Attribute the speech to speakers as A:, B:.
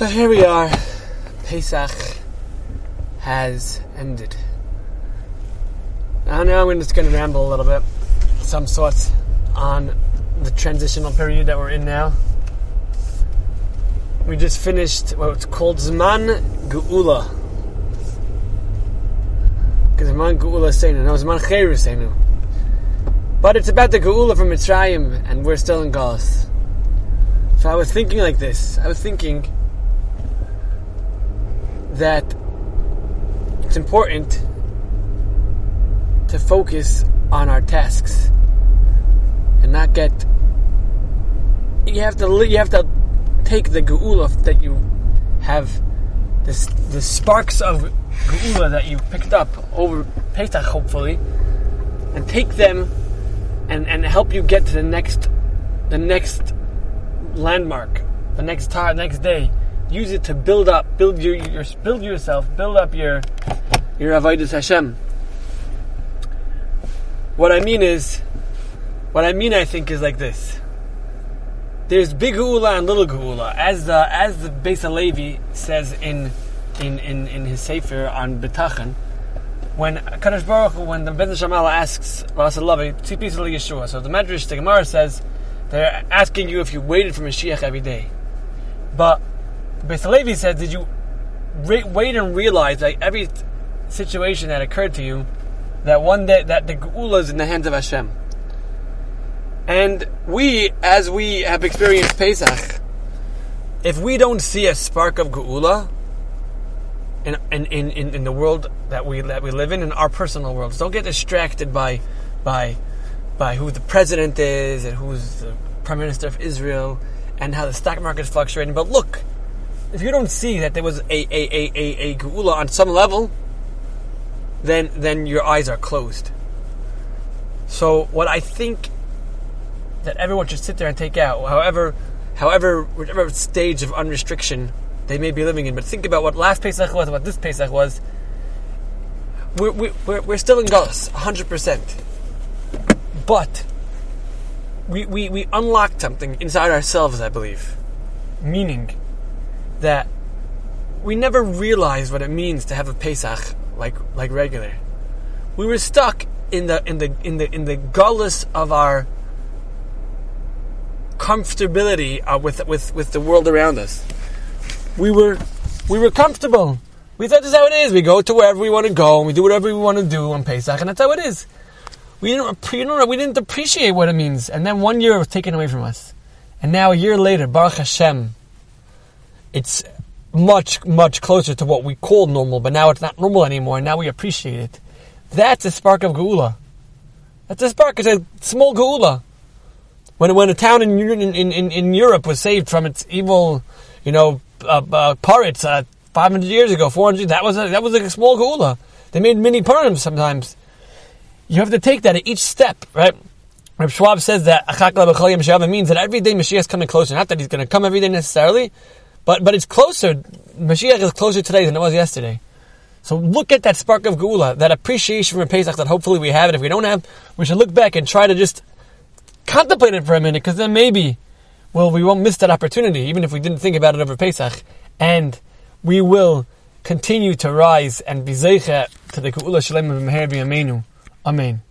A: So here we are. Pesach has ended. I know I'm just going to ramble a little bit, some sorts, on the transitional period that we're in now. We just finished what's called Zman Geula. Because Zman Geula Seinu. No, Zman Cheru Seinu. But it's about the Geula from Mitzrayim, and we're still in Galus. So I was thinking like this. I was thinking that it's important to focus on our tasks and not get. You have to. You have to take the geula that you have, this the sparks of geula that you picked up over Pesach, hopefully, and take them and and help you get to the next, the next landmark, the next time, next day. Use it to build up, build your, your build yourself, build up your your avodas Hashem. What I mean is, what I mean, I think, is like this. There's big geula and little geula, as the as the Beis Halevi says in in, in, in his sefer on Betachan. When Kadosh Baruch Hu, when the Ben Shamala asks Rasalavi, Tzipis Yeshua, so the Medrash, the Gemara says, they're asking you if you waited for Mashiach every day. But Beis Halevi said, did you wait and realize that every situation that occurred to you, that one day that the geula is in the hands of Hashem. And we, as we have experienced Pesach, if we don't see a spark of geula in, in, in, in the world that we that we live in, in our personal worlds, don't get distracted by by by who the president is and who's the prime minister of Israel and how the stock market is fluctuating. But look, if you don't see that there was a a, a, a, a geula on some level, then then your eyes are closed. So what I think that everyone should sit there and take out, however, however, whatever stage of unrestriction they may be living in. But think about what last Pesach was, what this Pesach was. We're, we're, we're still in Galus, 100%. But we, we, we unlocked something inside ourselves, I believe. Meaning that we never realized what it means to have a Pesach like like regular. We were stuck in the in the in the in the gullus of our comfortability uh, with with with the world around us. We were we were comfortable. We thought this is how it is. We go to wherever we want to go and we do whatever we want to do on Pesach, and that's how it is. We didn't you know, we didn't appreciate what it means, and then one year was taken away from us, and now a year later, Baruch Hashem, it's much, much closer to what we call normal, but now it's not normal anymore, now we appreciate it. That's a spark of Geula. That's a spark, it's a small Geula. When, when a town in, in, in, in Europe was saved from its evil, you know, uh, uh, pirates uh, 500 years ago, 400, that was a, that was like a small Geula. They made mini Purim sometimes. You have to take that at each step, right? Reb Schwab says that means that every day Mashiach is coming closer. Not that he's going to come every day necessarily, but but it's closer. Mashiach is closer today than it was yesterday. So look at that spark of Geula, that appreciation for Pesach that hopefully we have. And if we don't have, we should look back and try to just contemplate it for a minute, because then maybe, well, we won't miss that opportunity, even if we didn't think about it over Pesach. And we will continue to rise and be to the Geula Shalem of Meher Amen.